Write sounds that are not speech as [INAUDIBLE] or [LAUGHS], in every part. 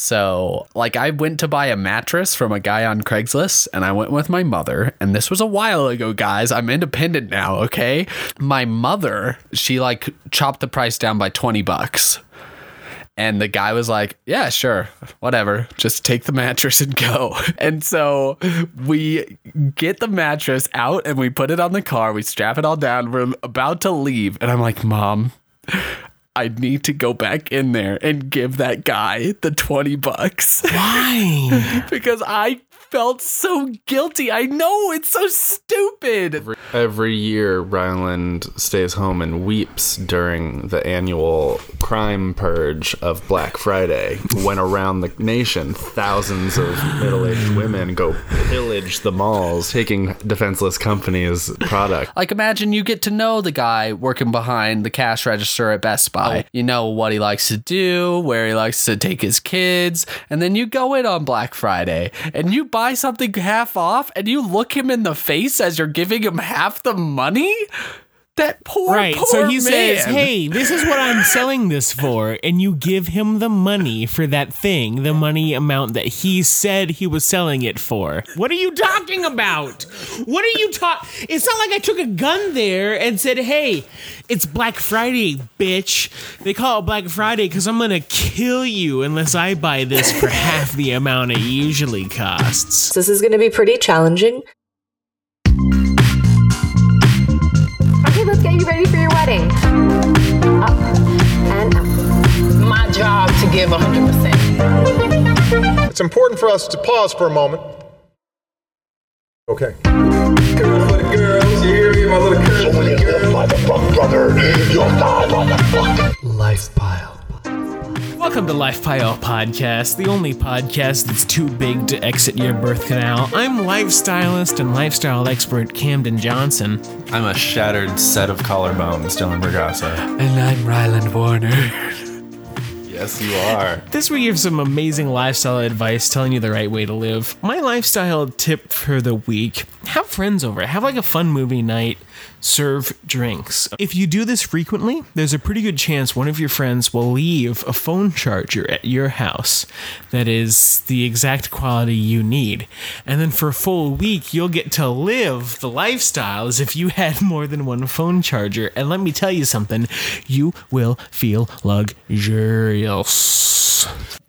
So, like, I went to buy a mattress from a guy on Craigslist and I went with my mother. And this was a while ago, guys. I'm independent now, okay? My mother, she like chopped the price down by 20 bucks. And the guy was like, Yeah, sure, whatever. Just take the mattress and go. [LAUGHS] And so we get the mattress out and we put it on the car. We strap it all down. We're about to leave. And I'm like, Mom, I need to go back in there and give that guy the 20 bucks. Why? [LAUGHS] because I felt so guilty. I know it's so stupid. Every, every year, Ryland stays home and weeps during the annual crime purge of Black Friday. when around the nation, thousands of middle aged women go pillage the malls, taking defenseless companies' product. Like, imagine you get to know the guy working behind the cash register at Best Buy. Oh. You know what he likes to do, where he likes to take his kids, and then you go in on Black Friday and you buy something half off and you look him in the face as you're giving him half the money? That poor, right. poor so he man. says, "Hey, this is what I'm selling this for," and you give him the money for that thing, the money amount that he said he was selling it for. What are you talking about? What are you talking? It's not like I took a gun there and said, "Hey, it's Black Friday, bitch." They call it Black Friday because I'm gonna kill you unless I buy this for half the amount it usually costs. This is going to be pretty challenging. Give 100%. It's important for us to pause for a moment. Okay. Girls for the girls, you hear me, my little girls for the girls. brother. You're my motherfucker. Life pile. Welcome to Life Pile Podcast, the only podcast that's too big to exit your birth canal. I'm lifestylist and lifestyle expert Camden Johnson. I'm a shattered set of collarbones, Dylan Bergasa. And I'm Ryland Warner. Yes, you are. This week, have some amazing lifestyle advice telling you the right way to live. My lifestyle tip for the week have friends over, have like a fun movie night, serve drinks. If you do this frequently, there's a pretty good chance one of your friends will leave a phone charger at your house that is the exact quality you need. And then for a full week, you'll get to live the lifestyle as if you had [LAUGHS] more than one phone charger. And let me tell you something, you will feel luxurious.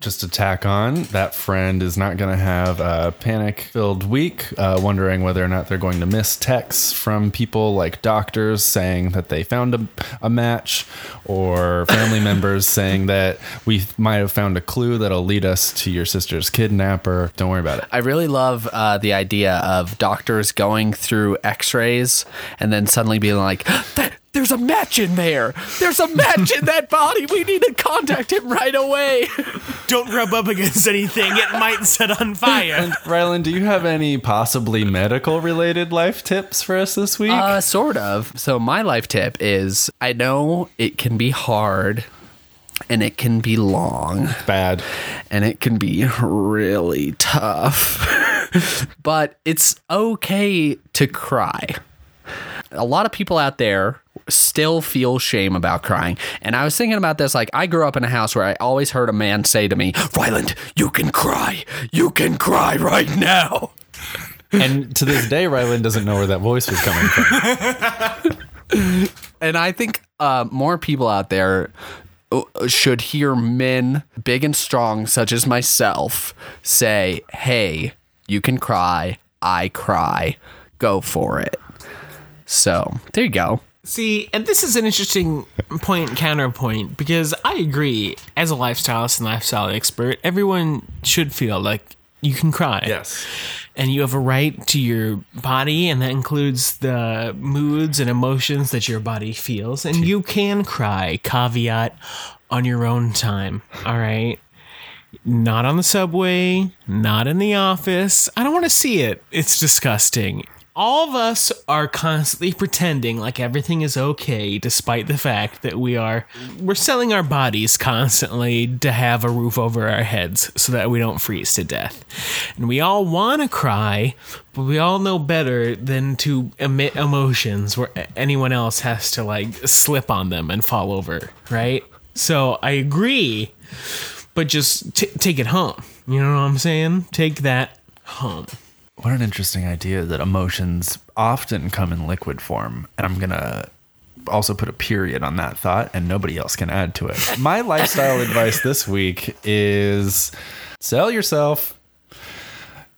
Just to tack on, that friend is not going to have a panic filled week, uh, wondering whether or not they're going to miss texts from people like doctors saying that they found a, a match, or family [LAUGHS] members saying that we might have found a clue that'll lead us to your sister's kidnapper. Don't worry about it. I really love uh, the idea of doctors going through X-rays and then suddenly being like, [GASPS] "That- "There's a match in there. There's a match in that body. We need to contact him right away." Don't rub up against anything, it might set on fire. And Rylan, do you have any possibly medical related life tips for us this week? Uh, sort of. So my life tip is: I know it can be hard, and it can be long. Bad. and it can be really tough. [LAUGHS] but it's okay to cry. A lot of people out there still feel shame about crying. And I was thinking about this like I grew up in a house where I always heard a man say to me, "Ryland, you can cry. You can cry right now." And to this day, Rylan doesn't know where that voice was coming from. [LAUGHS] And I think uh, more people out there uh, should hear men big and strong, such as myself, say, Hey, you can cry. I cry. Go for it. So there you go. See, and this is an interesting point counterpoint because I agree, as a lifestylist and lifestyle expert, everyone should feel like you can cry. Yes. And you have a right to your body, and that includes the moods and emotions that your body feels. And you can cry, caveat, on your own time. All right. Not on the subway, not in the office. I don't want to see it. It's disgusting. All of us are constantly pretending like everything is okay despite the fact that we are we're selling our bodies constantly to have a roof over our heads so that we don't freeze to death. And we all want to cry, but we all know better than to emit emotions where anyone else has to like slip on them and fall over, right? So I agree but just t- take it home. You know what I'm saying? Take that home. What an interesting idea that emotions often come in liquid form. And I'm going to also put a period on that thought, and nobody else can add to it. [LAUGHS] My lifestyle advice this week is sell yourself.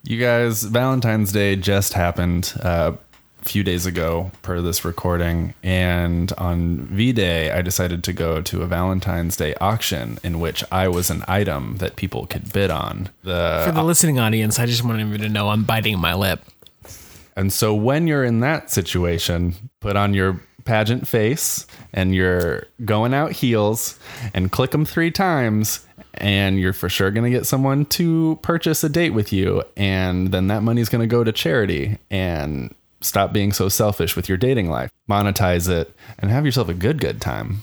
You guys, Valentine's Day just happened. Uh, few days ago per this recording and on v-day i decided to go to a valentine's day auction in which i was an item that people could bid on the For the listening audience, I just wanted you to know I'm biting my lip. and so when you're in that situation, put on your pageant face and you're going out heels and click them three times and you're for sure going to get someone to purchase a date with you and then that money's going to go to charity and stop being so selfish with your dating life. Monetize it and have yourself a good good time.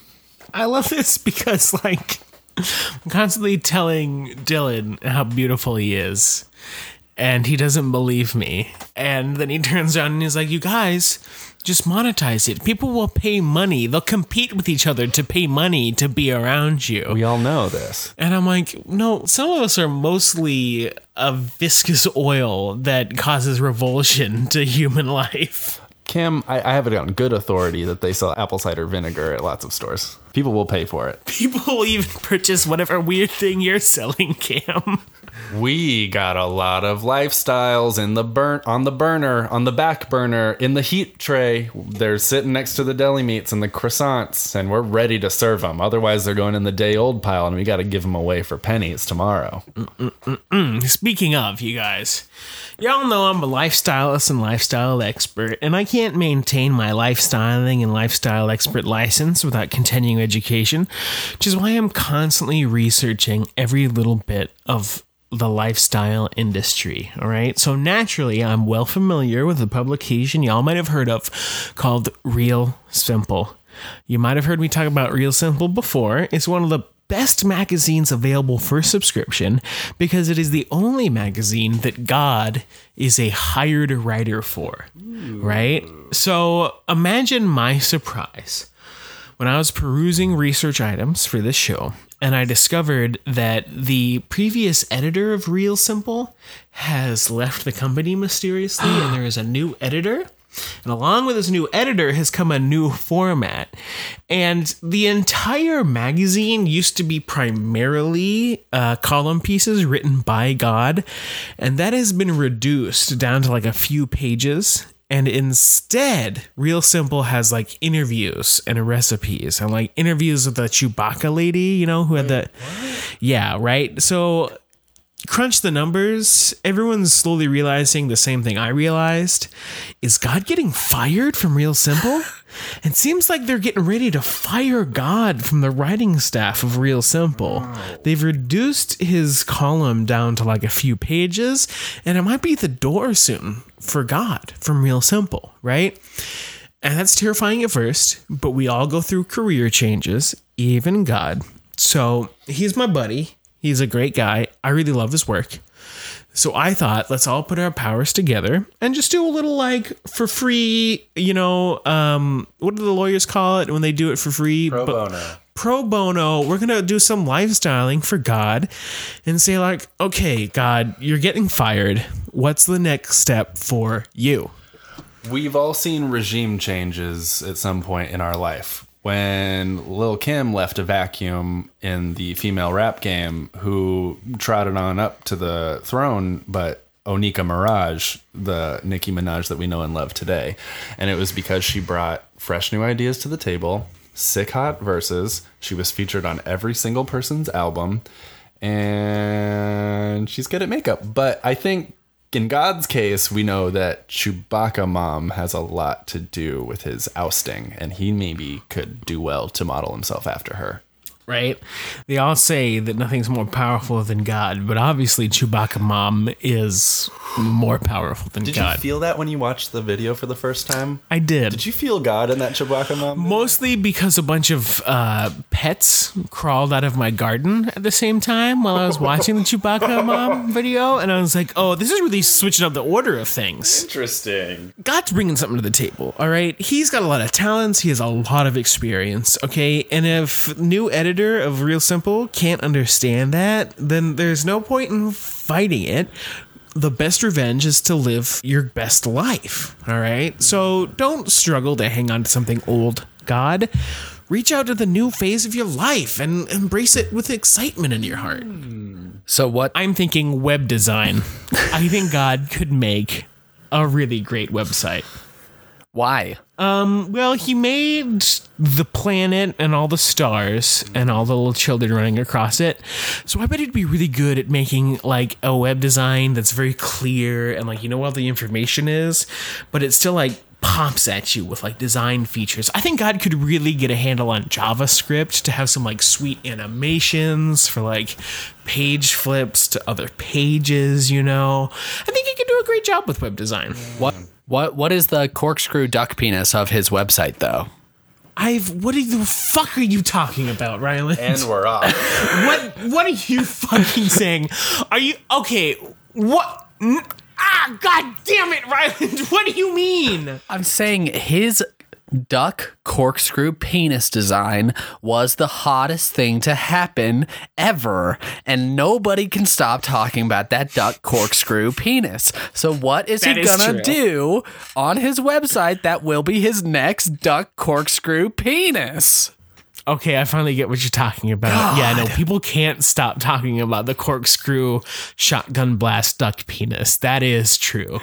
I love this because like I'm constantly telling Dylan how beautiful he is. And he doesn't believe me. And then he turns around and he's like, You guys, just monetize it. People will pay money. They'll compete with each other to pay money to be around you. We all know this. And I'm like, no, some of us are mostly a viscous oil that causes revulsion [LAUGHS] to human life. Kim, I, I have it on good authority that they sell apple cider vinegar at lots of stores. People will pay for it. People will even purchase whatever weird thing you're selling, Cam. We got a lot of lifestyles in the burn on the burner, on the back burner, in the heat tray. They're sitting next to the deli meats and the croissants, and we're ready to serve them. Otherwise, they're going in the day old pile, and we got to give them away for pennies tomorrow. Speaking of, you guys, y'all know I'm a lifestylist and lifestyle expert, and I can't maintain my lifestyling and lifestyle expert license without continuing education, which is why I'm constantly researching every little bit of the lifestyle industry. All right. So naturally, I'm well familiar with the publication y'all might have heard of called Real Simple. You might have heard me talk about Real Simple before. It's one of the best magazines available for subscription because it is the only magazine that God is a hired writer for. Right? So imagine my surprise when I was perusing research items for this show and I discovered that the previous editor of Real Simple has left the company mysteriously and there is a new editor. And along with this new editor has come a new format. And the entire magazine used to be primarily uh, column pieces written by God. And that has been reduced down to like a few pages. And instead, Real Simple has like interviews and recipes and like interviews with the Chewbacca lady, you know, who had the. Yeah, right? So crunch the numbers, everyone's slowly realizing the same thing I realized. Is God getting fired from Real Simple? [LAUGHS] It seems like they're getting ready to fire God from the writing staff of Real Simple. They've reduced his column down to like a few pages, and it might be the door soon for God from Real Simple, right? And that's terrifying at first, but we all go through career changes, even God. So he's my buddy. He's a great guy. I really love his work. So I thought, let's all put our powers together and just do a little like for free, you know, um, what do the lawyers call it when they do it for free? Pro bono. Pro bono. We're going to do some lifestyling for God and say, like, okay, God, you're getting fired. What's the next step for you? We've all seen regime changes at some point in our life. When Lil Kim left a vacuum in the female rap game, who trotted on up to the throne, but Onika Maraj, the Nicki Minaj that we know and love today. And it was because she brought fresh new ideas to the table, sick hot verses. She was featured on every single person's album, and she's good at makeup. But I think in God's case, we know that Chewbacca mom has a lot to do with his ousting, and he maybe could do well to model himself after her. Right? They all say that nothing's more powerful than God, but obviously Chewbacca Mom is more powerful than Did God. you feel that when you watched the video for the first time? I did. Did you feel God in that Chewbacca mom? Mostly because a bunch of uh, pets crawled out of my garden at the same time while I was watching the Chewbacca [LAUGHS] mom video, and I was like, "Oh, this is really switching up the order of things." Interesting. God's bringing something to the table, all right? He's got a lot of talents, he has a lot of experience, okay? And if new editor of Real Simple can't understand that, then there's no point in fighting it. The best revenge is to live your best life, all right? So don't struggle to hang on to something old, God. Reach out to the new phase of your life and embrace it with excitement in your heart. So what? I'm thinking web design. I think God could make a really great website. Why? Um, well, he made the planet and all the stars and all the little children running across it. So I bet he'd be really good at making like a web design that's very clear and like you know what the information is, but it still like pops at you with like design features. I think God could really get a handle on JavaScript to have some like sweet animations for like page flips to other pages, you know. I think he could do a great job with web design. What? What? What is the corkscrew duck penis of his website, though? I've what are the fuck are you talking about, Ryland? And we're off. [LAUGHS] what what are you fucking saying? Are you okay? What? Ah, god damn it, Ryland! [LAUGHS] What do you mean? I'm saying his duck corkscrew penis design was the hottest thing to happen ever. And nobody can stop talking about that duck corkscrew penis. So, what is That he is gonna true. do on his website that will be his next duck corkscrew penis? Okay, I finally get what you're talking about. Yeah, no, people can't stop talking about the corkscrew shotgun blast duck penis. That is true.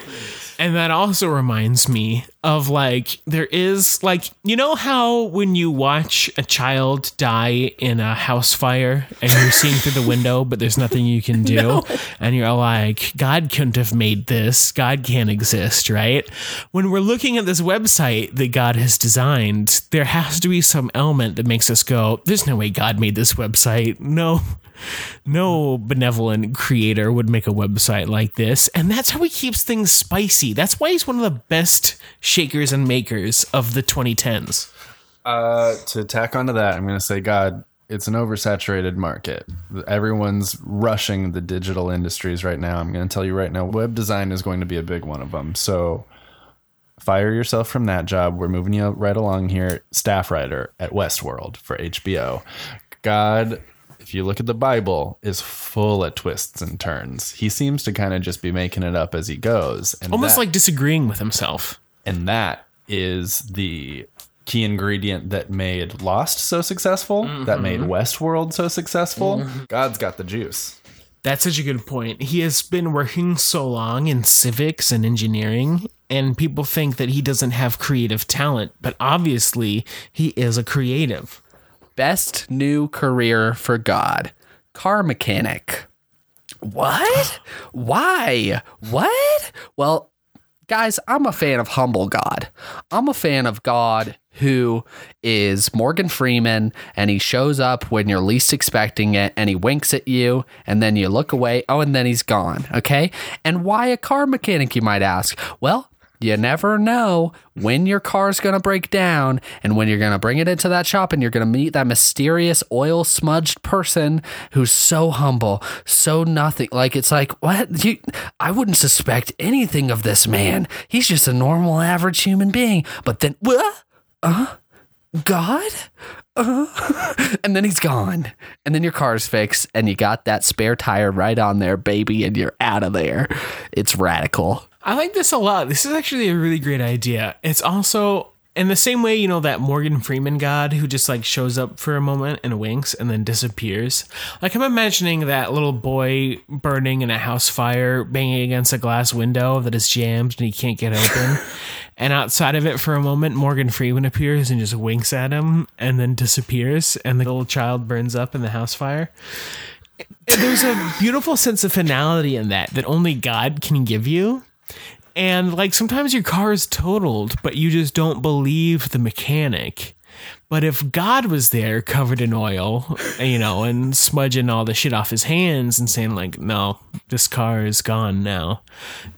And that also reminds me of like, there is like, you know how when you watch a child die in a house fire and you're seeing through the window, but there's nothing you can do? [LAUGHS] And you're like, God couldn't have made this. God can't exist, right? When we're looking at this website that God has designed, there has to be some element that makes us go, there's no way God made this website. No, no benevolent creator would make a website like this. And that's how he keeps things spicy. That's why he's one of the best shakers and makers of the 2010s. Uh, to tack onto that, I'm going to say, God, it's an oversaturated market. Everyone's rushing the digital industries right now. I'm going to tell you right now, web design is going to be a big one of them. So fire yourself from that job. We're moving you right along here. Staff writer at Westworld for HBO. God, if you look at the Bible, is full of twists and turns. He seems to kind of just be making it up as he goes. And Almost that- like disagreeing with himself. And that is the key ingredient that made Lost so successful, that made mm-hmm. Westworld so successful. Mm-hmm. God's got the juice. That's such a good point. He has been working so long in civics and engineering, and people think that he doesn't have creative talent, but obviously he is a creative. Best new career for God car mechanic. What? [GASPS] Why? What? Well, guys, I'm a fan of humble God. I'm a fan of God who is Morgan Freeman and he shows up when you're least expecting it and he winks at you and then you look away. Oh, and then he's gone. Okay. And why a car mechanic, you might ask? Well, you never know when your car's going to break down and when you're going to bring it into that shop and you're going to meet that mysterious oil smudged person who's so humble, so nothing. Like, it's like, what? You, I wouldn't suspect anything of this man. He's just a normal, average human being. But then, what? Uh, God? Uh, [LAUGHS] and then he's gone. And then your car's fixed and you got that spare tire right on there, baby, and you're out of there. It's radical. I like this a lot. This is actually a really great idea. It's also in the same way, you know, that Morgan Freeman god who just like shows up for a moment and winks and then disappears. Like I'm imagining that little boy burning in a house fire, banging against a glass window that is jammed and he can't get open. [LAUGHS] and outside of it for a moment, Morgan Freeman appears and just winks at him and then disappears. And the little child burns up in the house fire there's a beautiful sense of finality in that that only God can give you. And like sometimes your car is totaled, but you just don't believe the mechanic. But if God was there covered in oil, you know, and smudging all the shit off his hands and saying, like, no, this car is gone now,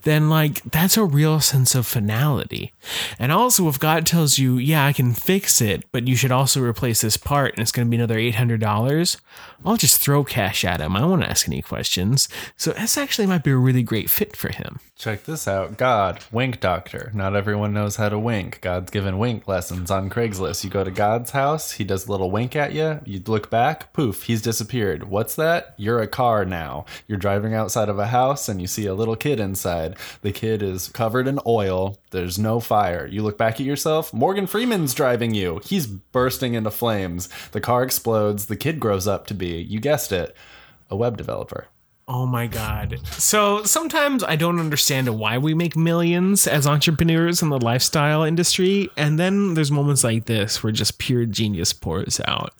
then, like, that's a real sense of finality. And also, if God tells you, yeah, I can fix it, but you should also replace this part and it's going to be another $800, I'll just throw cash at him. I won't ask any questions. So, this actually might be a really great fit for him. Check this out. God, wink doctor. Not everyone knows how to wink. God's given wink lessons on Craigslist. You go to House, he does a little wink at you. You look back, poof, he's disappeared. What's that? You're a car now. You're driving outside of a house and you see a little kid inside. The kid is covered in oil. There's no fire. You look back at yourself, Morgan Freeman's driving you. He's bursting into flames. The car explodes. The kid grows up to be, you guessed it, a web developer. Oh my god. So sometimes I don't understand why we make millions as entrepreneurs in the lifestyle industry. And then there's moments like this where just pure genius pours out.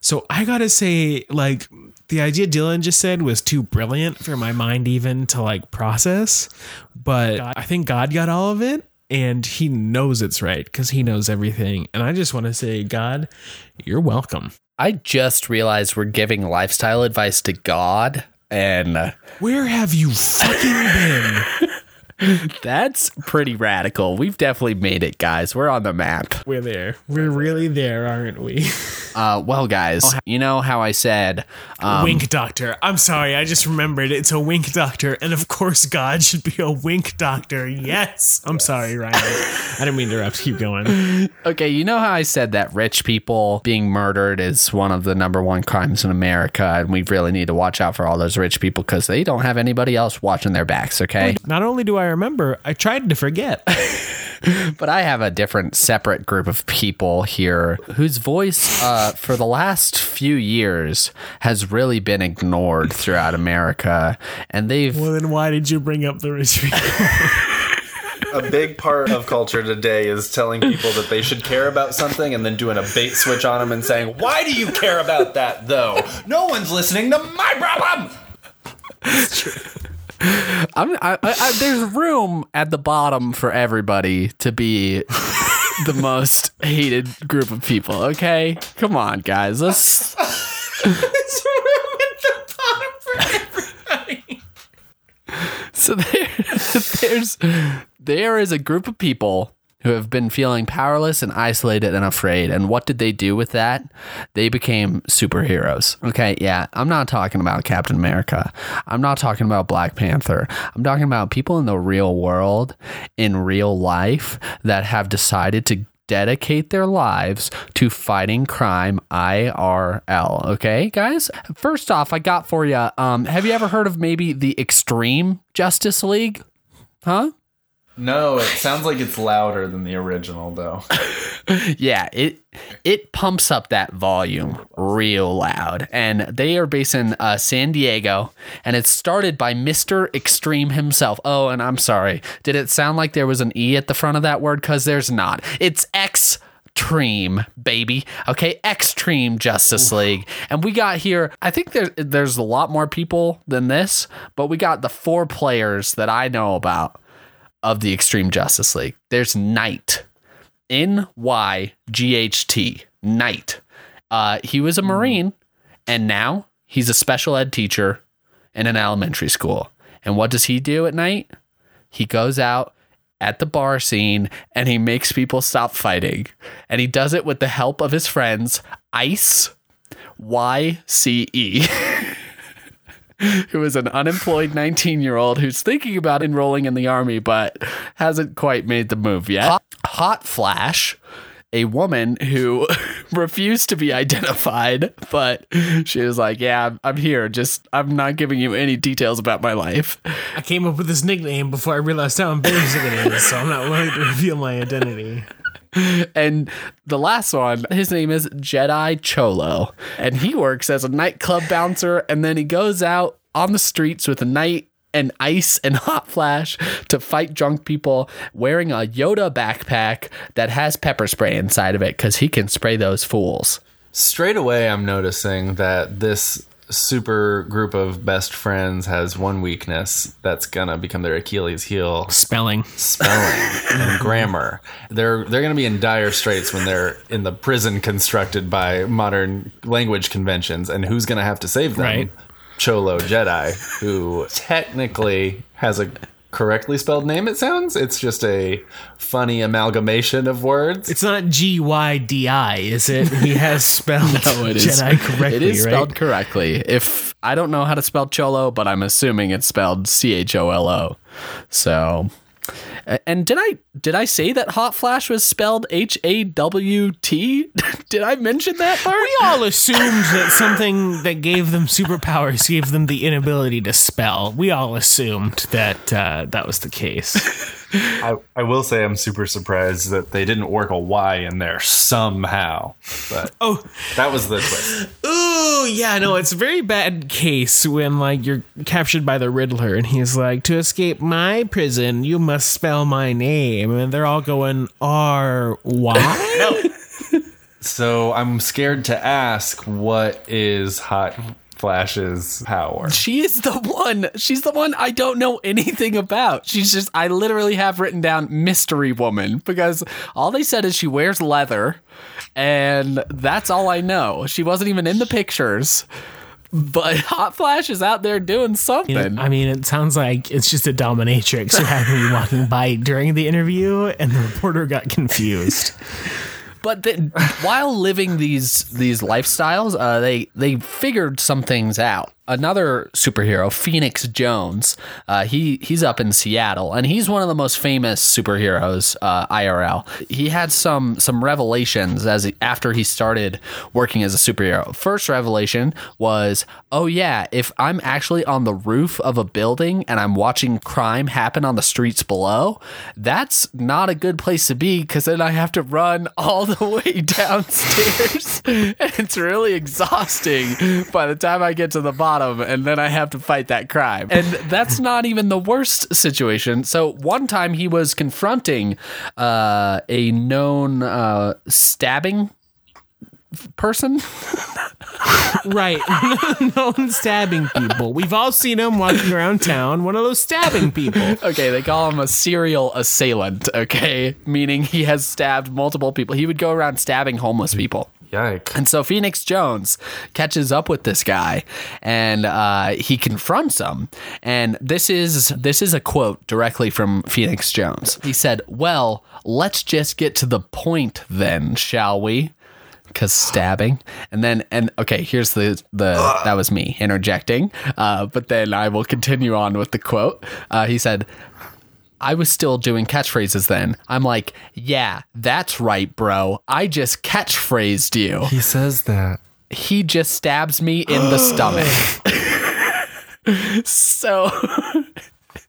So I gotta say, like, the idea Dylan just said was too brilliant for my mind even to like process. But I think God got all of it and he knows it's right because he knows everything. And I just want to say, God, you're welcome. I just realized we're giving lifestyle advice to God, and uh, Where have you fucking been? [LAUGHS] that's pretty radical. We've definitely made it, guys. We're on the map. We're there. We're really there, aren't we? Uh, well, guys, you know how I said, um, wink doctor. I'm sorry, I just remembered it's a wink doctor, and of course, God should be a wink doctor. Yes. I'm sorry, Ryan. I didn't mean to interrupt. Keep going. okay, you know how I said that rich people being murdered is one of the number one crimes in America, and we really need to watch out for all those rich people because they don't have anybody else watching their backs, okay? Not only do I remember, I tried to forget. [LAUGHS] But I have a different, separate group of people here whose voice, uh, for the last few years, has really been ignored throughout America, and they've. well, then why did you bring up the rich people? [LAUGHS] a big part of culture today is telling people that they should care about something and then doing a bait switch on them and saying, Why do you care about that though? No one's listening to my problem. I'm, I, I, I, there's room at the bottom for everybody to be the most hated group of people. Okay, come on, guys. Let's. So there, [LAUGHS] there's there is a group of people who have been feeling powerless and isolated and afraid. And what did they do with that? They became superheroes. Okay, yeah, I'm not talking about Captain America. I'm not talking about Black Panther. I'm talking about people in the real world, in real life, that have decided to dedicate their lives to fighting crime IRL. Okay, guys? First off, I got for you um have you ever heard of maybe the Xtreme Justice League? Huh? No, it sounds like it's louder than the original though. [LAUGHS] Yeah, it it pumps up that volume real loud, and they are based in uh, San Diego, and it's started by Mister Xtreme himself. Oh, and I'm sorry, did it sound like there was an e at the front of that word? Because there's not. It's X. Extreme, baby. Okay, Xtreme Justice League. And we got here, I think there, there's a lot more people than this, but we got the four players that I know about of the Xtreme Justice League. There's Nyght, N Y G H T, Nyght. Uh, he was a Marine, and now he's a special ed teacher in an elementary school. And what does he do at night? He goes out at the bar scene and he makes people stop fighting. And he does it with the help of his friends, Yce Y C E. [LAUGHS] [LAUGHS] who is an unemployed 19 year old who's thinking about enrolling in the army but hasn't quite made the move yet. Hot, Hawt Flash, a woman who [LAUGHS] refused to be identified, but she was like, Yeah, I'm, I'm here. Just, I'm not giving you any details about my life. I came up with this nickname before I realized how embarrassing it is, so I'm not willing to reveal my identity. And the last one, his name is Jedi Cholo. And he works as a nightclub bouncer. And then he goes out on the streets with a night and ice and [LAUGHS] Hawt Flash to fight drunk people wearing a Yoda backpack that has pepper spray inside of it because he can spray those fools. Straight away, I'm noticing that this super group of best friends has one weakness that's gonna become their Achilles heel Spelling. spelling [LAUGHS] and grammar. They're they're to be in dire straits when they're in the prison constructed by modern language conventions, and who's to have to save them? Right. Cholo Jedi, who technically has a correctly spelled name. It sounds it's just a funny amalgamation of words. It's not G Y D I, is it? [LAUGHS] He has spelled No, it is. Jedi correctly, It is right? spelled correctly. If I don't know how to spell cholo, but I'm assuming it's spelled C H O L O. So, a- and did I did I say that hot flash was spelled H A W T? [LAUGHS] Did I mention that part? We all assumed that something that gave them superpowers gave them the inability to spell. We all assumed that uh, that was the case. [LAUGHS] I, I will say I'm super surprised that they didn't work a Y in there somehow. But Oh, that was the twist. ooh, yeah, no, it's a very bad case when like you're captured by the Riddler and he's like, "To escape my prison, you must spell my name," and they're all going R Y. [LAUGHS] So I'm scared to ask what is Hot Flash's power. She is the one. She's the one I don't know anything about. She's just, I literally have written down mystery woman because all they said is she wears leather and that's all I know. She wasn't even in the pictures. But [LAUGHS] Hawt Flash is out there doing something. I mean, it sounds like it's just a dominatrix who happened to be [LAUGHS] walking by during the interview, and the reporter got confused. [LAUGHS] But then, while living these these lifestyles, uh, they they figured some things out. Another superhero, Phoenix Jones, uh, he he's up in Seattle, and he's one of the most famous superheroes uh, IRL. He had some some revelations as he, after he started working as a superhero. First revelation was, oh yeah, if I'm actually on the roof of a building and I'm watching crime happen on the streets below, that's not a good place to be because then I have to run all the [LAUGHS] way downstairs. [LAUGHS] and it's really exhausting by the time I get to the bottom and then I have to fight that crime. And that's not even the worst situation. So one time he was confronting uh, a known uh, stabbing person. [LAUGHS] Right. [LAUGHS] Known stabbing people. We've all seen him walking around town, one of those stabbing people. Okay, they call him a serial assailant, okay? Meaning he has stabbed multiple people. He would go around stabbing homeless people. Yikes. And so Phoenix Jones catches up with this guy, and uh, he confronts him. And this is this is a quote directly from Phoenix Jones. He said, "Well, let's just get to the point then, shall we?" Because stabbing, and then and okay, here's the the that was me interjecting. Uh, but then I will continue on with the quote. Uh, he said. I was still doing catchphrases then. I'm like, yeah, that's right, bro. I just catchphrased you He says that. he just stabs me in the [GASPS] stomach. [LAUGHS] so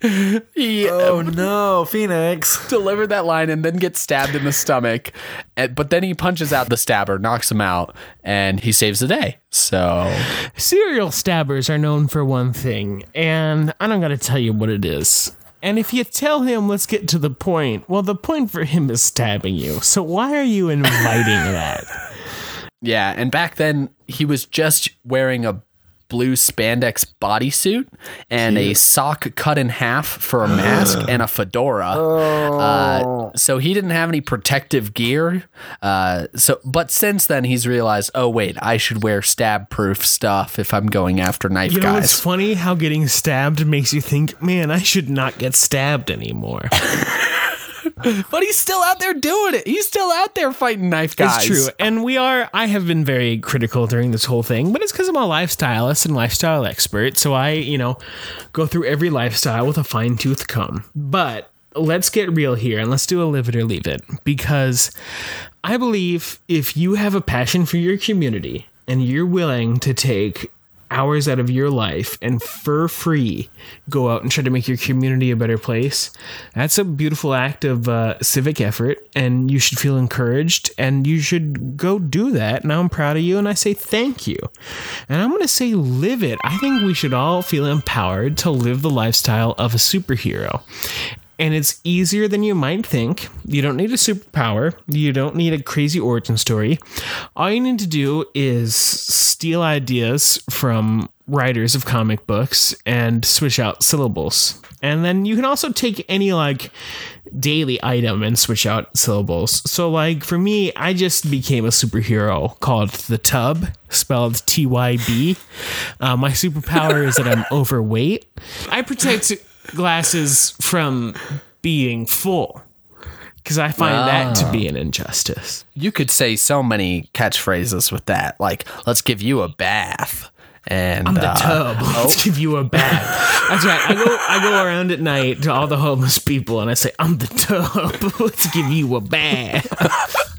[LAUGHS] he Oh no, Phoenix. delivered that line and then gets stabbed in the stomach. And, but then he punches out the stabber, knocks him out, and he saves the day. So Serial stabbers are known for one thing, and I don't gotta tell you what it is. And if you tell him, let's get to the point, well, the point for him is stabbing you. So why are you inviting that? [LAUGHS] yeah, and back then he was just wearing a blue spandex bodysuit and a sock cut in half for a mask and a [GASPS] fedora. Uh, so he didn't have any protective gear. Uh, so, but since then he's realized, oh wait, I should wear stab-proof stuff if I'm going after knife You know, it's funny how getting stabbed makes you think, man, I should not get stabbed anymore. [LAUGHS] But he's still out there doing it. He's still out there fighting knife guys. It's true. And we are, I have been very critical during this whole thing, but it's because I'm a lifestylist and lifestyle expert. So I, you know, go through every lifestyle with a fine tooth comb. But let's get real here and let's do a live it or leave it because I believe if you have a passion for your community and you're willing to take hours out of your life and for free go out and try to make your community a better place. That's a beautiful act of uh, civic effort and you should feel encouraged and you should go do that. And i'm proud of you and i say thank you. And i'm going to say live it. I think we should all feel empowered to live the lifestyle of a superhero and it's easier than you might think. You don't need a superpower. You don't need a crazy origin story. All you need to do is steal ideas from writers of comic books and switch out syllables. And then you can also take any like daily item and switch out syllables. So like for me, I just became a superhero called the Tub, spelled T Y B. Uh, my superpower is that I'm [LAUGHS] overweight. I protect glasses from being full because I find that to be an injustice. You could say so many catchphrases with that. Like, let's give you a bath. And I'm the uh, tub. [LAUGHS] Let's give you a bath. That's right. I go I go around at night to all the homeless people and I say, I'm the tub. [LAUGHS] Let's give you a bath. [LAUGHS]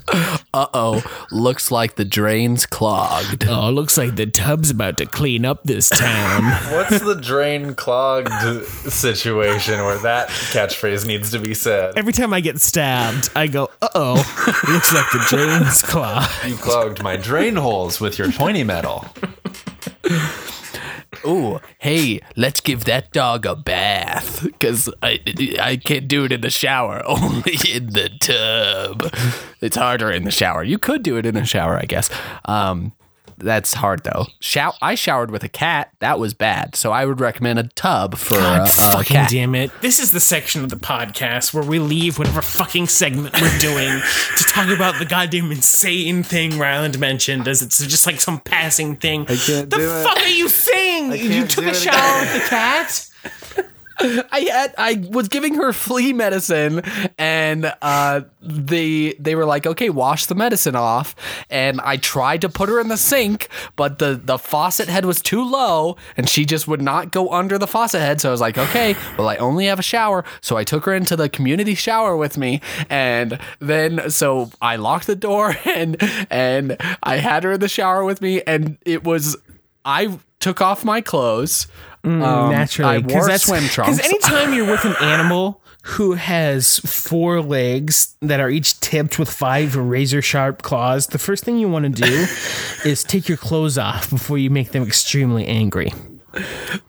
uh-oh, looks like the drain's clogged. Oh, looks like the tub's about to clean up this town. [LAUGHS] What's the drain clogged situation where that catchphrase needs to be said? Every time I get stabbed, I go, uh oh, looks like the drain's clogged. You clogged my drain holes with your pointy metal. Ooh, hey, let's give that dog a bath because I I can't do it in the shower, [LAUGHS] only in the tub. It's harder in the shower. You could do it in the shower, I guess. Um, that's hard though. Show- I showered with a cat. That was bad. So I would recommend a tub for God a, a fucking cat. damn it. This is the section of the podcast where we leave whatever fucking segment we're doing to talk about the goddamn insane thing Ryland mentioned as it's just like some passing thing. I can't the do it. fuck are you saying? You took a it shower with the cat? [LAUGHS] I had I was giving her flea medicine, and uh, they they were like, okay, wash the medicine off, and I tried to put her in the sink, but the the faucet head was too low, and she just would not go under the faucet head. So I was like, okay, well, I only have a shower, so I took her into the community shower with me, and then so I locked the door, [LAUGHS] and and I had her in the shower with me, and it was I took off my clothes. Um, Naturally, I wore swim trunks. Because anytime you're with an animal who has four legs that are each tipped with five razor sharp claws, the first thing you want to do [LAUGHS] is take your clothes off before you make them extremely angry.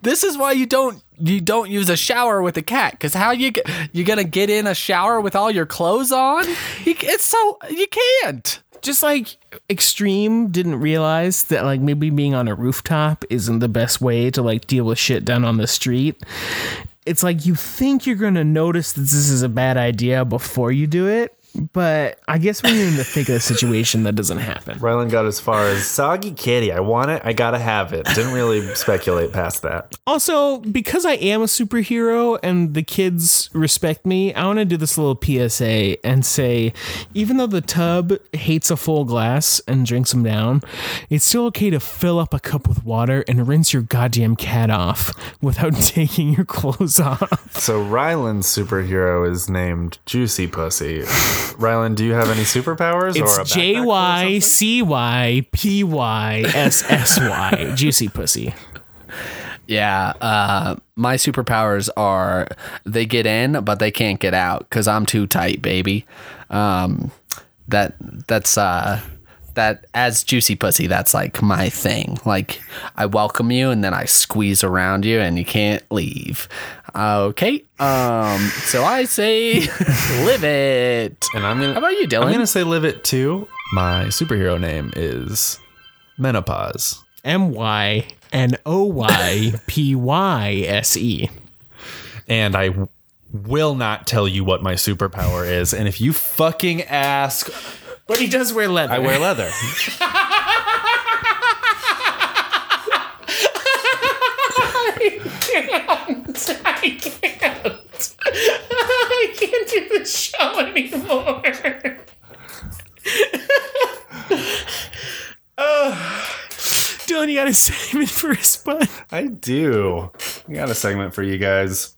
This is why you don't you don't use a shower with a cat because how you you gonna get in a shower with all your clothes on? You, it's so you can't. Just like Extreme didn't realize that like maybe being on a rooftop isn't the best way to like deal with shit down on the street. It's like you think you're gonna notice that this is a bad idea before you do it, but I guess when you're in the thick of the situation, that doesn't happen. Rylan got as far as soggy kitty. I want it. I gotta have it. Didn't really speculate past that. Also, because I am a superhero and the kids respect me, I want to do this little PSA and say even though the tub hates a full glass and drinks them down, it's still okay to fill up a cup with water and rinse your goddamn cat off without [LAUGHS] taking your clothes off. So Rylan's superhero is named Juicy Pussy. Rylan, do you have any superpowers It's backpack J full of Y something? C Y P Y S S Y. [LAUGHS] Juicy pussy. Yeah, uh, my superpowers are they get in but they can't get out because I'm too tight, baby. Um, that that's uh, that as juicy pussy. That's like my thing. Like I welcome you and then I squeeze around you and you can't leave. Okay, um, so I say [LAUGHS] live it. And I'm gonna How about you, Dylan? I'm gonna say live it too. My superhero name is Menopause. M Y N O Y P Y S E. And I will not tell you what my superpower is. And if you fucking ask, But he does wear leather. I wear leather. [LAUGHS] I can't. I can't do the show anymore. oh. Dylan, you got a segment for us, bud? I do. I got a segment for you guys.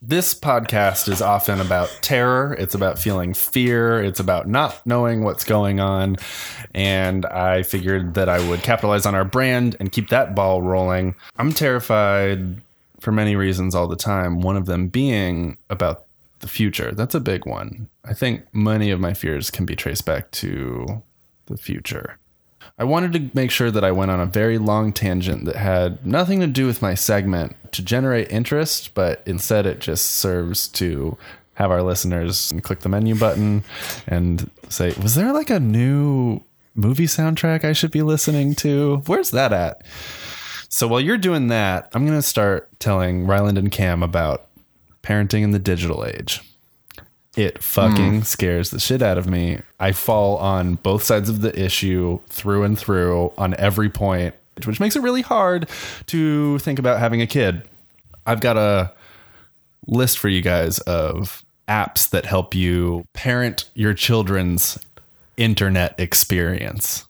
This podcast is often about terror. It's about feeling fear. It's about not knowing what's going on. And I figured that I would capitalize on our brand and keep that ball rolling. I'm terrified for many reasons all the time. One of them being about the future. That's a big one. I think many of my fears can be traced back to the future. I wanted to make sure that I went on a very long tangent that had nothing to do with my segment to generate interest, but instead it just serves to have our listeners click the menu button and say, was there like a new movie soundtrack I should be listening to? Where's that at? So while you're doing that, I'm going to start telling Ryland and Cam about parenting in the digital age. It fucking mm. scares the shit out of me. I fall on both sides of the issue through and through on every point, which makes it really hard to think about having a kid. I've got a list for you guys of apps that help you parent your children's internet experience.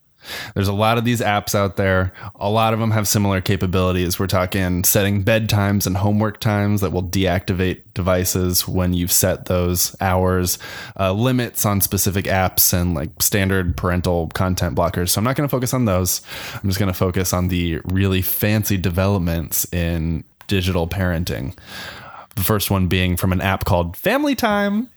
There's a lot of these apps out there. A lot of them have similar capabilities. We're talking setting bedtimes and homework times that will deactivate devices when you've set those hours, uh, limits on specific apps, and like standard parental content blockers. So I'm not going to focus on those. I'm just going to focus on the really fancy developments in digital parenting. The first one being from an app called Family Time,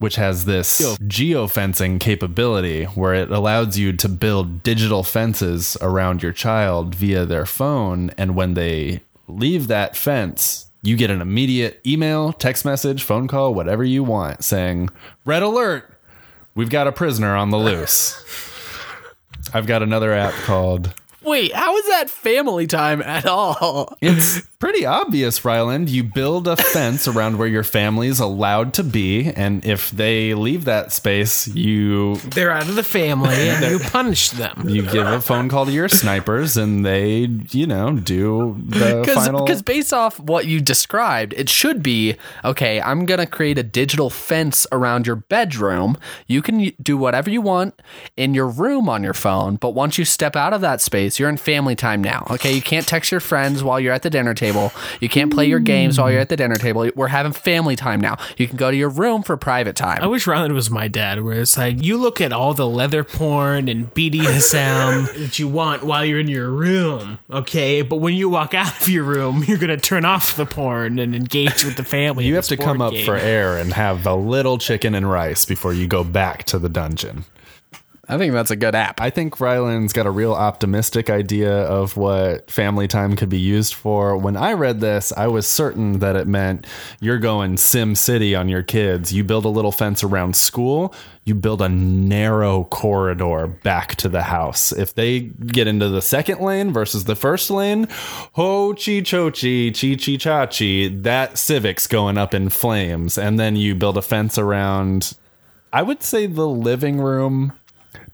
which has this geofencing capability where it allows you to build digital fences around your child via their phone. And when they leave that fence, you get an immediate email, text message, phone call, whatever you want saying, Red alert, we've got a prisoner on the loose. I've got another app called Wait, how is that family time at all? It's [LAUGHS] pretty obvious, Ryland. You build a fence around where your family is allowed to be, and if they leave that space, you They're out of the family and you [LAUGHS] punish them. you give a phone call to your snipers, and they, you know, do the [LAUGHS] final. Because based off what you described, it should be okay. I'm gonna create a digital fence around your bedroom. You can do whatever you want in your room on your phone, but once you step out of that space, you're in family time now. Okay, you can't text your friends while you're at the dinner table. You can't play your games while you're at the dinner table. We're having family time now. You can go to your room for private time. I wish Ryland was my dad, where it's like you look at all the leather porn and BDSM [LAUGHS] that you want while you're in your room, okay? But when you walk out of your room, [LAUGHS] you're gonna turn off the porn and engage with the family. you have to come board up game. for air and have a little chicken and rice before you go back to the dungeon. I think that's a good app. I think Ryland's got a real optimistic idea of what family time could be used for. When I read this, I was certain that it meant you're going SimCity on your kids. You build a little fence around school, you build a narrow corridor back to the house. If they get into the second lane versus the first lane, ho chi cho chi, chi chi cha chi, that Civic's going up in flames. And then you build a fence around, I would say, the living room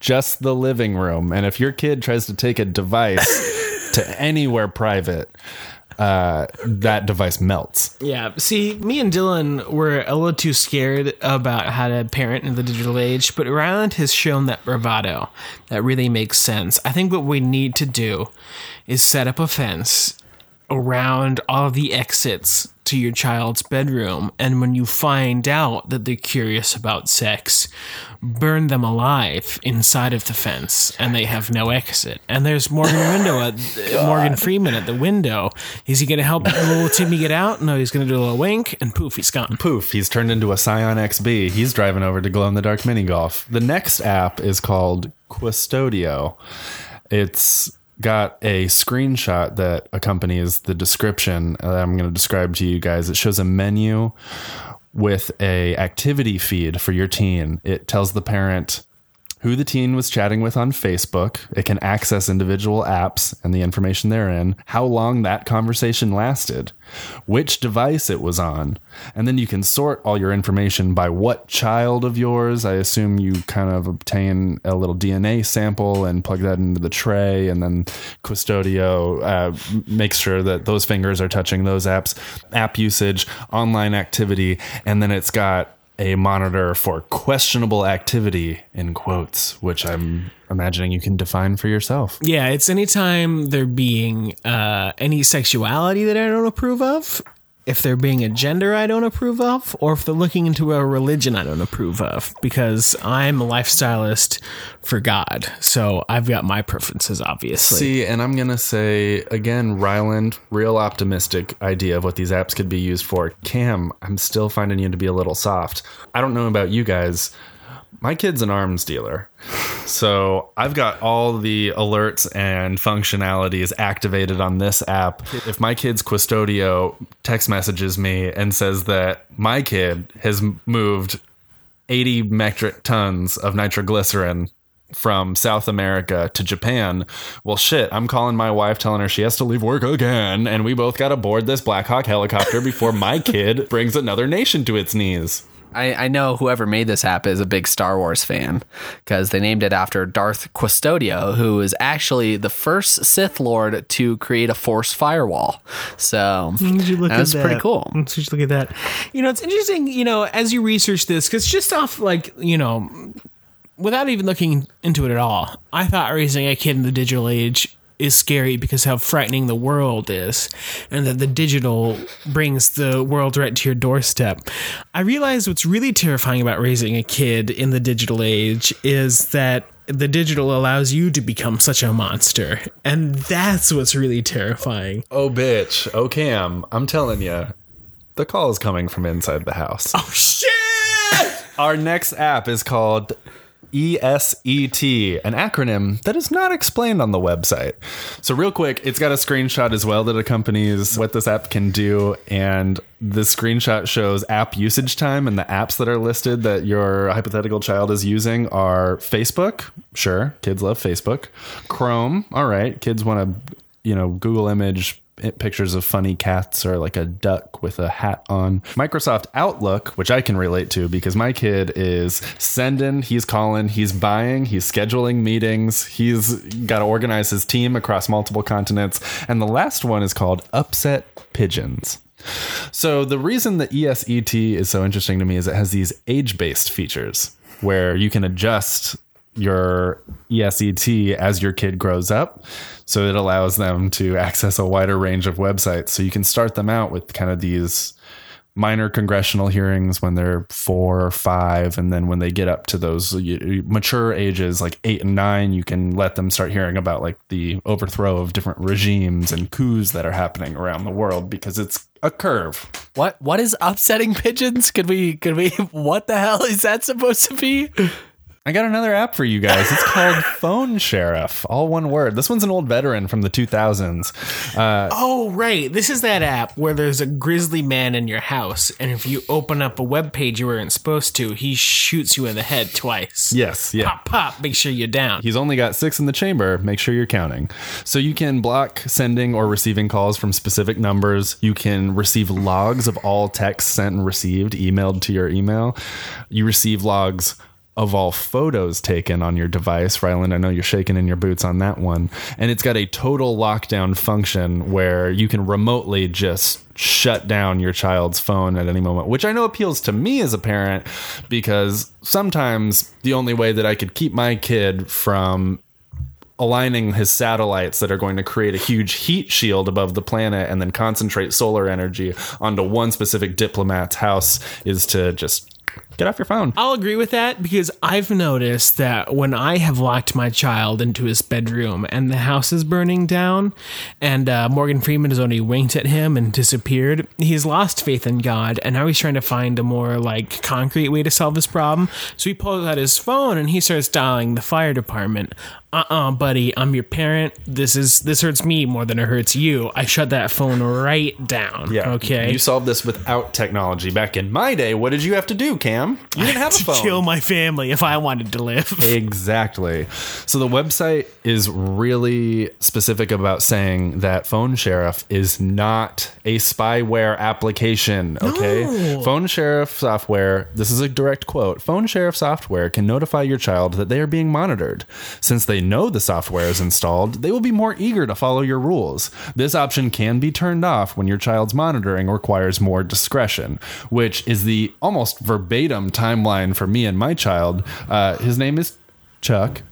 just the living room. And if your kid tries to take a device [LAUGHS] to anywhere private, uh, that device melts. Yeah. See, me and Dylan were a little too scared about how to parent in the digital age, but Ryland has shown that bravado. That really makes sense. I think what we need to do is set up a fence around all the exits to your child's bedroom. And when you find out that they're curious about sex, burn them alive inside of the fence and they have no exit. And there's Morgan [LAUGHS] window at Morgan Freeman at the window. Is he going to help [LAUGHS] little Timmy get out? No, he's going to do a little wink and poof, he's gone. Poof, he's turned into a Scion XB. He's driving over to glow in the dark mini golf. The next app is called Qustodio. It's got a screenshot that accompanies the description that I'm going to describe to you guys. It shows a menu with a activity feed for your teen. It tells the parent who the teen was chatting with on Facebook. It can access individual apps and the information therein, how long that conversation lasted, which device it was on, and then you can sort all your information by what child of yours. I assume you kind of obtain a little DNA sample and plug that into the tray, and then Qustodio uh, makes sure that those fingers are touching those apps, app usage, online activity, and then it's got a monitor for questionable activity in quotes, which I'm imagining you can define for yourself. Yeah, it's anytime there being uh, any sexuality that I don't approve of, if they're being a gender I don't approve of, or if they're looking into a religion I don't approve of, because I'm a lifestylist for God. So I've got my preferences, obviously. See, and I'm gonna say again, Ryland, real optimistic idea of what these apps could be used for. Cam, I'm still finding you to be a little soft. I don't know about you guys, my kid's an arms dealer. So I've got all the alerts and functionalities activated on this app. If my kid's qustodio text messages me and says that my kid has moved 80 metric tons of nitroglycerin from South America to Japan. Well, shit, I'm calling my wife telling her she has to leave work again, and we both got to board this Black Hawk helicopter before my kid brings another nation to its knees. I, I know whoever made this app is a big Star Wars fan because they named it after Darth Qustodio, who is actually the first Sith Lord to create a Force firewall. So that's that pretty cool. You look at that? You know, it's interesting. You know, as you research this, because just off like you know, without even looking into it at all, I thought raising a kid in the digital age is scary because how frightening the world is, and that the digital brings the world right to your doorstep. I realize what's really terrifying about raising a kid in the digital age is that the digital allows you to become such a monster, and that's what's really terrifying. Oh, bitch. Oh, Cam, I'm telling you, the call is coming from inside the house. Oh shit! Our next app is called ESET, an acronym that is not explained on the website. So, real quick, it's got a screenshot as well that accompanies what this app can do. And the screenshot shows app usage time, and the apps that are listed that your hypothetical child is using are Facebook. Sure, kids love Facebook. Chrome. All right, kids want to, you know, Google image pictures of funny cats or like a duck with a hat on. Microsoft Outlook, which I can relate to because my kid is sending, he's calling, he's buying, he's scheduling meetings, he's got to organize his team across multiple continents. And the last one is called Upset Pigeons. So the reason the ESET is so interesting to me is it has these age-based features where you can adjust your ESET as your kid grows up. So it allows them to access a wider range of websites. So you can start them out with kind of these minor congressional hearings when they're four or five. And then when they get up to those mature ages, like eight and nine, you can let them start hearing about like the overthrow of different regimes and coups that are happening around the world because it's a curve. What what is upsetting pigeons? Could we could we [LAUGHS] what the hell is that supposed to be? I got another app for you guys. It's called [LAUGHS] PhoneSheriff, all one word. This one's an old veteran from the 2000s. Uh, oh, right. This is that app where there's a grizzly man in your house, and if you open up a web page you weren't supposed to, he shoots you in the head twice. Yes, yeah. Pop, pop, make sure you're down. He's only got six in the chamber. Make sure you're counting. So you can block sending or receiving calls from specific numbers. You can receive logs of all texts sent and received, emailed to your email. You receive logs of all photos taken on your device. Ryland, I know you're shaking in your boots on that one. And it's got a total lockdown function where you can remotely just shut down your child's phone at any moment, which I know appeals to me as a parent because sometimes the only way that I could keep my kid from aligning his satellites that are going to create a huge heat shield above the planet and then concentrate solar energy onto one specific diplomat's house is to just get off your phone. I'll agree with that because I've noticed that when I have locked my child into his bedroom and the house is burning down, and uh, Morgan Freeman has only winked at him and disappeared, he's lost faith in God, and now he's trying to find a more like concrete way to solve this problem. So he pulls out his phone and he starts dialing the fire department. Uh-uh, buddy, I'm your parent. This is this hurts me more than it hurts you. I shut that phone right down. Yeah. Okay. You solved this without technology. Back in my day, what did you have to do, Cam? You didn't have a [LAUGHS] to phone. kill my family if I wanted to live. [LAUGHS] Exactly. So the website is really specific about saying that PhoneSheriff is not a spyware application. Okay. PhoneSheriff software, this is a direct quote PhoneSheriff software can notify your child that they are being monitored. Since they know the software is installed, they will be more eager to follow your rules. This option can be turned off when your child's monitoring requires more discretion, which is the almost verbatim timeline for me and my child. Uh, his name is Chuck.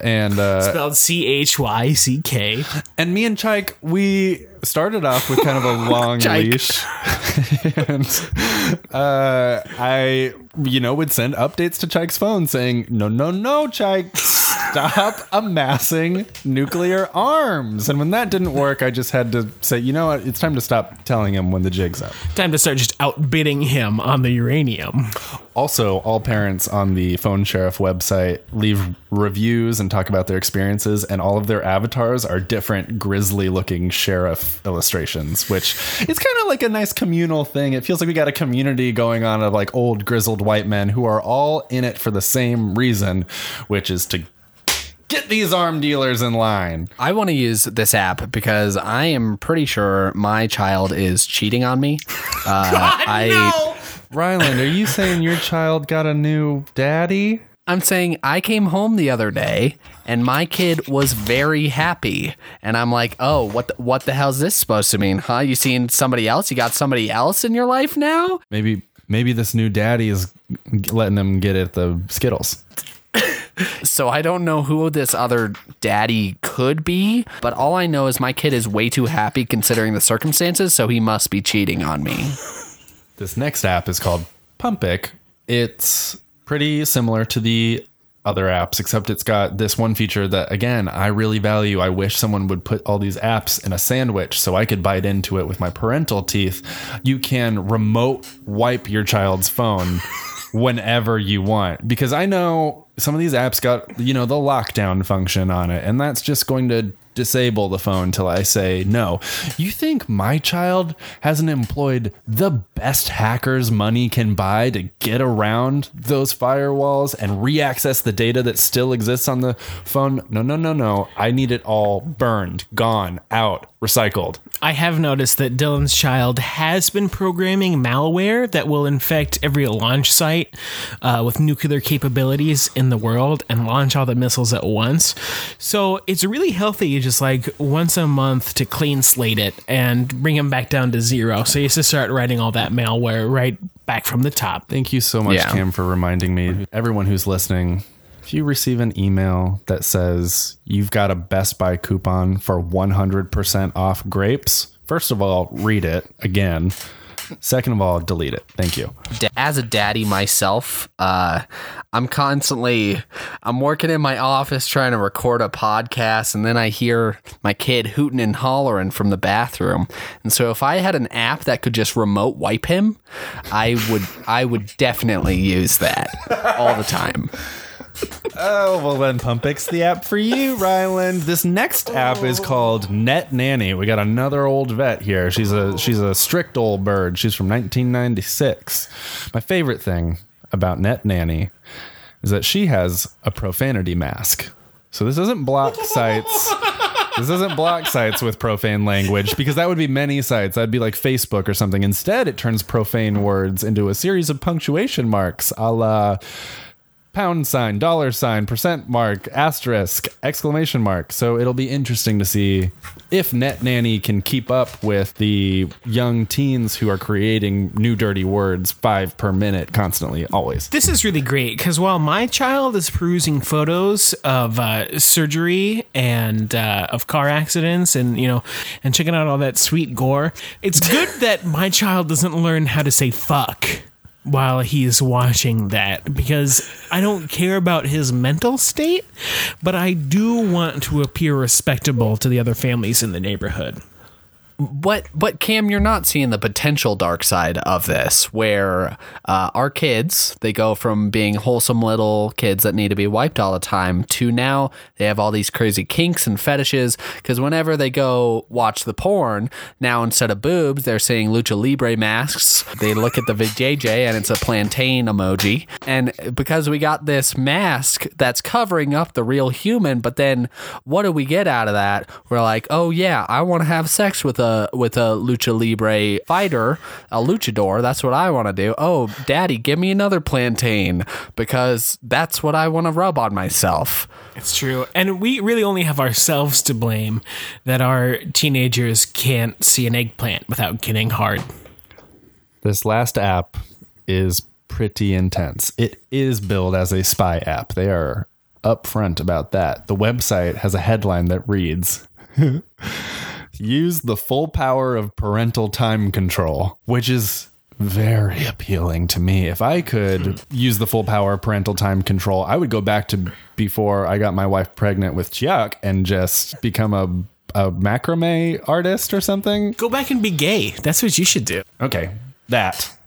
And uh, Spelled C H Y C K. and me and Chike, we started off with kind of a [LAUGHS] long leash, [LAUGHS] and uh, I, you know, would send updates to Chike's phone saying, "No, no, no, Chike, stop amassing nuclear arms. And when that didn't work, I just had to say, you know what? It's time to stop telling him when the jig's up. Time to start just outbidding him on the uranium. Also, all parents on the PhoneSheriff website leave reviews and talk about their experiences, and all of their avatars are different grisly looking sheriff illustrations, which is kind of like a nice communal thing. It feels like we got a community going on of like old grizzled white men who are all in it for the same reason, which is to get these arm dealers in line. I want to use this app because I am pretty sure my child is cheating on me. [LAUGHS] Uh, I Ryland, are you saying your child got a new daddy? I'm saying I came home the other day and my kid was very happy, and I'm like, oh, what the, what the hell's this supposed to mean? Huh? You seen somebody else? You got somebody else in your life now? Maybe maybe this new daddy is letting them get at the Skittles. [LAUGHS] So I don't know who this other daddy could be, but all I know is my kid is way too happy considering the circumstances, so he must be cheating on me. This next app is called Pumpic. It's pretty similar to the other apps, except it's got this one feature that, again, I really value. I wish someone would put all these apps in a sandwich so I could bite into it with my parental teeth. You can remote wipe your child's phone [LAUGHS] whenever you want because I know some of these apps got, you know, the lockdown function on it, and that's just going to disable the phone till I say no. You think my child hasn't employed the best hackers money can buy to get around those firewalls and re-access the data that still exists on the phone? No, no, no, no. I need it all burned, gone, out, recycled. I have noticed that Dylan's child has been programming malware that will infect every launch site uh, with nuclear capabilities in the world and launch all the missiles at once. So it's really healthy, just like once a month, to clean slate it and bring him back down to zero. So he has to start writing all that malware right back from the top. Thank you so much, Yeah. Cam, for reminding me. Everyone who's listening, if you receive an email that says you've got a Best Buy coupon for 100% off grapes, first of all, read it again. Second of all, delete it. Thank you. As a daddy myself, uh, I'm constantly I'm working in my office trying to record a podcast, and then I hear my kid hooting and hollering from the bathroom. And so, if I had an app that could just remote wipe him, I would I would definitely use that all the time. Oh, well then Pumpic's the app for you, [LAUGHS] Ryland. This next app is oh. called Net Nanny. We got another old vet here. She's a oh. she's a strict old bird. She's from 1996. My favorite thing about Net Nanny is that she has a profanity mask. So this doesn't block sites. [LAUGHS] This doesn't block sites with profane language because that would be many sites. That'd be like Facebook or something. Instead, it turns profane words into a series of punctuation marks, a la pound sign, dollar sign, percent mark, asterisk, exclamation mark. So it'll be interesting to see if Net Nanny can keep up with the young teens who are creating new dirty words five per minute constantly, always. This is really great because while my child is perusing photos of uh, surgery and uh, of car accidents and you know and checking out all that sweet gore, it's good that my child doesn't learn how to say fuck while he's watching that because I don't care about his mental state, but I do want to appear respectable to the other families in the neighborhood. But but Cam, you're not seeing the potential dark side of this, where uh, our kids they go from being wholesome little kids that need to be wiped all the time to now they have all these crazy kinks and fetishes. Because whenever they go watch the porn, now instead of boobs, they're seeing lucha libre masks. They look at the VJJ and it's a plantain emoji. And because we got this mask that's covering up the real human, but then what do we get out of that? We're like, oh yeah, I want to have sex with a with a lucha libre fighter, a luchador. That's what I want to do. Oh, daddy, give me another plantain because that's what I want to rub on myself. It's true. And we really only have ourselves to blame that our teenagers can't see an eggplant without getting hard. This last app is pretty intense. It is billed as a spy app. They are upfront about that. The website has a headline that reads [LAUGHS] Use the full power of parental time control, which is very appealing to me. If I could hmm. use the full power of parental time control, I would go back to before I got my wife pregnant with Chuck and just become a a macrame artist or something. Go back and be gay. That's what you should do. Okay, that.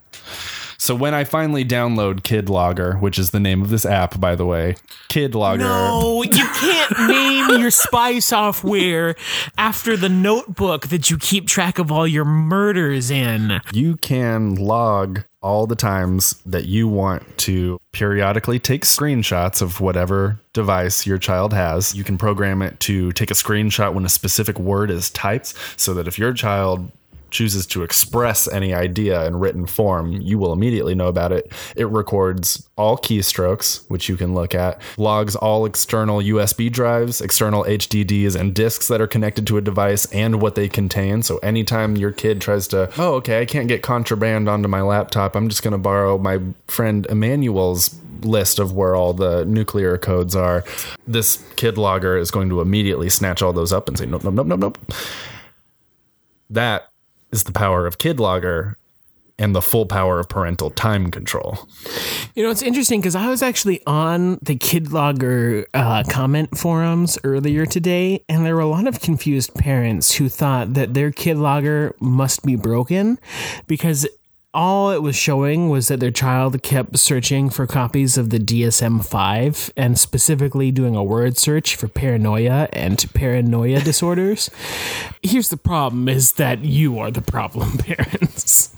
So when I finally download Kid Logger, which is the name of this app, by the way, Kid Logger. No, you can't name your spy software after the notebook that you keep track of all your murders in. you can log all the times that you want to periodically take screenshots of whatever device your child has. You can program it to take a screenshot when a specific word is typed so that if your child chooses to express any idea in written form, you will immediately know about it. It records all keystrokes, which you can look at, logs all external USB drives, external HDDs, and disks that are connected to a device and what they contain. So anytime your kid tries to, oh, okay, I can't get contraband onto my laptop, I'm just going to borrow my friend Emmanuel's list of where all the nuclear codes are. This kid logger is going to immediately snatch all those up and say, nope, nope, nope, nope, nope. That is the power of Kid and the full power of parental time control. You know, it's interesting because I was actually on the Kid uh, comment forums earlier today, and there were a lot of confused parents who thought that their Kid must be broken because all it was showing was that their child kept searching for copies of the DSM 5 and specifically doing a word search for paranoia and paranoia [LAUGHS] disorders. Here's the problem is that you are the problem [LAUGHS] parents.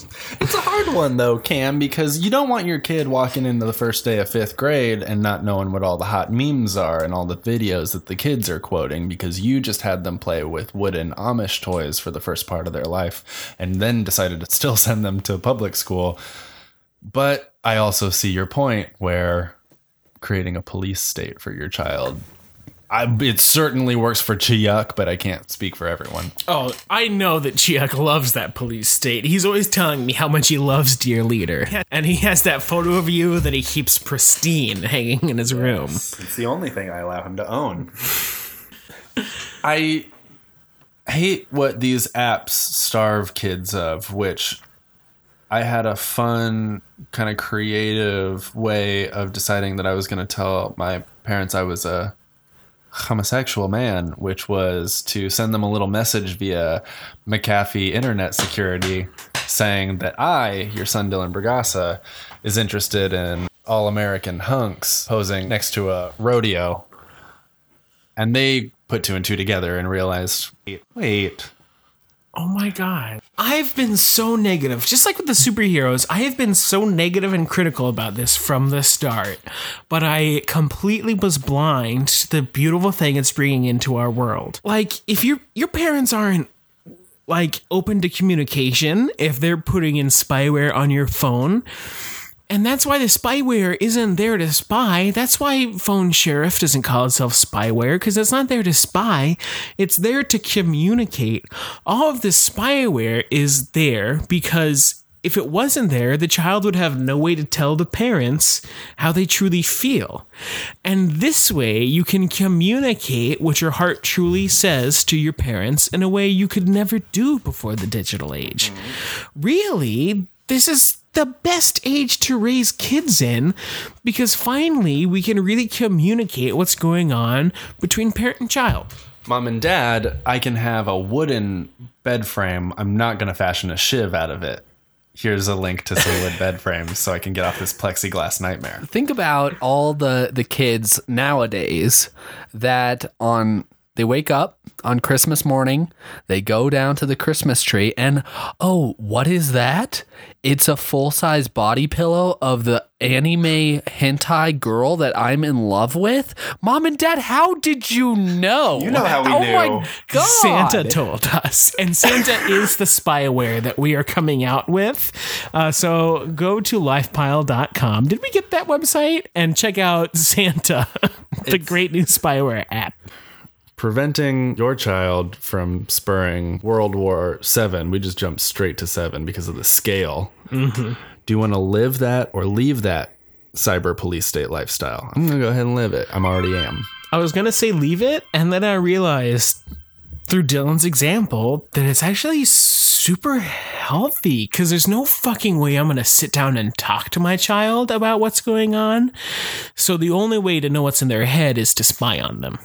It's a hard one though, Cam, because you don't want your kid walking into the first day of fifth grade and not knowing what all the hot memes are and all the videos that the kids are quoting because you just had them play with wooden Amish toys for the first part of their life and then decided to still [LAUGHS] send them to public school. But I also see your point where creating a police state for your child. I, it certainly works for Chiyuk, but I can't speak for everyone. Oh, I know that Chiak loves that police state. He's always telling me how much he loves Dear Leader. And he has that photo of you that he keeps pristine hanging in his room. It's the only thing I allow him to own. [LAUGHS] I hate what these apps starve kids of, which I had a fun, kind of creative way of deciding that I was going to tell my parents I was a homosexual man, which was to send them a little message via McAfee internet security saying that I, your son Dylan Bragasa, is interested in all American hunks posing next to a rodeo. And they put two and two together and realized wait, wait Oh my god. I've been so negative. Just like with the superheroes, I have been so negative and critical about this from the start. But I completely was blind to the beautiful thing it's bringing into our world. Like if your your parents aren't like open to communication, if they're putting in spyware on your phone, and that's why the spyware isn't there to spy. That's why PhoneSheriff doesn't call itself spyware, because it's not there to spy. It's there to communicate. All of this spyware is there because if it wasn't there, the child would have no way to tell the parents how they truly feel. And this way, you can communicate what your heart truly says to your parents in a way you could never do before the digital age. Really, this is the best age to raise kids in because finally we can really communicate what's going on between parent and child. mom and dad i can have a wooden bed frame. I'm not going to fashion a shiv out of it. Here's a link to some wood bed frames so i can get off this plexiglass nightmare. Think about all the the kids nowadays that on they wake up on Christmas morning, they go down to the Christmas tree and oh, what is that? It's a full-size body pillow of the anime hentai girl that I'm in love with. Mom and dad, how did you know? You know how we oh knew. my god. Santa told us. [LAUGHS] And Santa is the spyware that we are coming out with. Uh, so go to lifepile.com. Did we get that website? And check out Santa, [LAUGHS] the great new spyware app. Preventing your child from spurring world war 7 we just jumped straight to 7 because of the scale mm-hmm. do you want to live that or leave that cyber police state lifestyle i'm gonna go ahead and live it i'm already am I was going to say leave it. And then I realized through Dylan's example that it's actually super healthy because there's no fucking way I'm going to sit down and talk to my child about what's going on. So the only way to know what's in their head is to spy on them.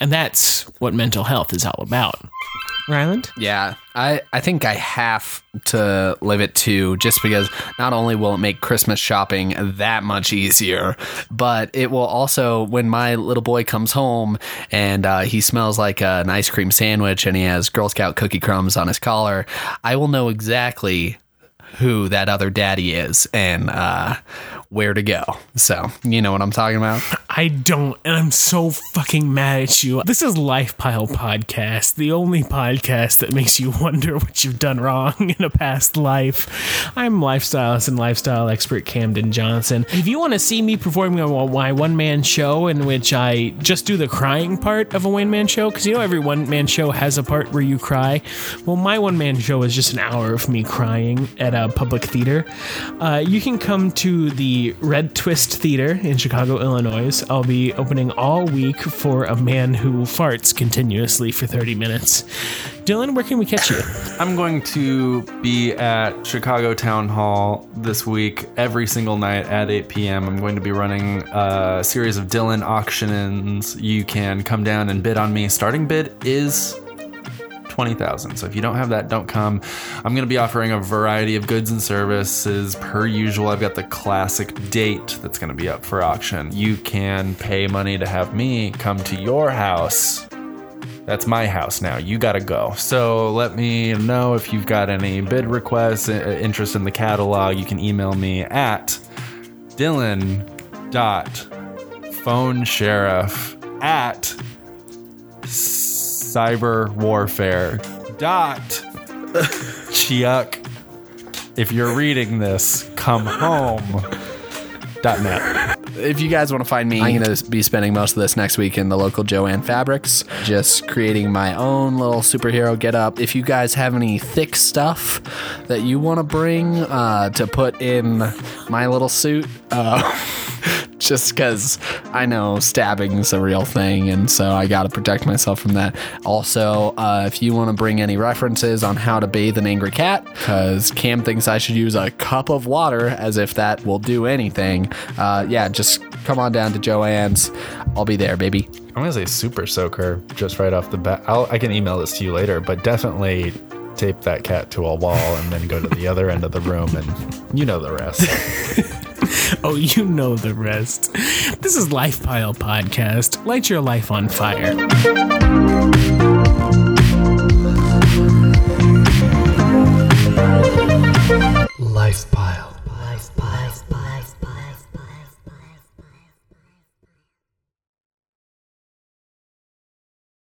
And that's what mental health is all about. Ryland? Yeah, I, I think I have to live it too, just because not only will it make Christmas shopping that much easier, but it will also, when my little boy comes home and uh, he smells like an ice cream sandwich and he has Girl Scout cookie crumbs on his collar, I will know exactly who that other daddy is and uh, where to go. So, you know what I'm talking about? I don't, and I'm so fucking mad at you. This is Life Pile Podcast, the only podcast that makes you wonder what you've done wrong in a past life. I'm lifestylist and lifestyle expert Camden Johnson. If you want to see me performing on my one man show, in which I just do the crying part of a one man show, because you know every one man show has a part where you cry. Well, my one man show is just an hour of me crying at a public theater. Uh, you can come to the Redtwist Theater in Chicago, Illinois. I'll be opening all week for a man who farts continuously for 30 minutes. Dylan, where can we catch you? I'm going to be at Chicago Town Hall this week every single night at 8 p.m. I'm going to be running a series of Dylan auctions. You can come down and bid on me. Starting bid is 20,000. So if you don't have that, don't come. I'm going to be offering a variety of goods and services per usual. I've got the classic date that's going to be up for auction. You can pay money to have me come to your house. That's my house now. You got to go. So let me know if you've got any bid requests, uh, interest in the catalog. You can email me at Dylan dot phone sheriff at cyber warfare. Dot. Chuck if you're reading this come home. Dot net. If you guys want to find me, I'm going to be spending most of this next week in the local Jo-Ann Fabrics, just creating my own little superhero get up. If you guys have any thick stuff that you want to bring uh, to put in my little suit, uh, [LAUGHS] [LAUGHS] just because I know stabbing is a real thing, and so I got to protect myself from that. Also, uh, if you want to bring any references on how to bathe an angry cat, because Cam thinks I should use a cup of water as if that will do anything, uh, yeah, just come on down to Jo-Ann's. I'll be there, baby. i'm gonna say super soaker just right off the bat I'll, i can email this to you later but definitely tape that cat to a wall and then go to the other end of the room and you know the rest [LAUGHS] [LAUGHS] oh, you know the rest. This is Life Pile Podcast. Light your life on fire. Life Pile.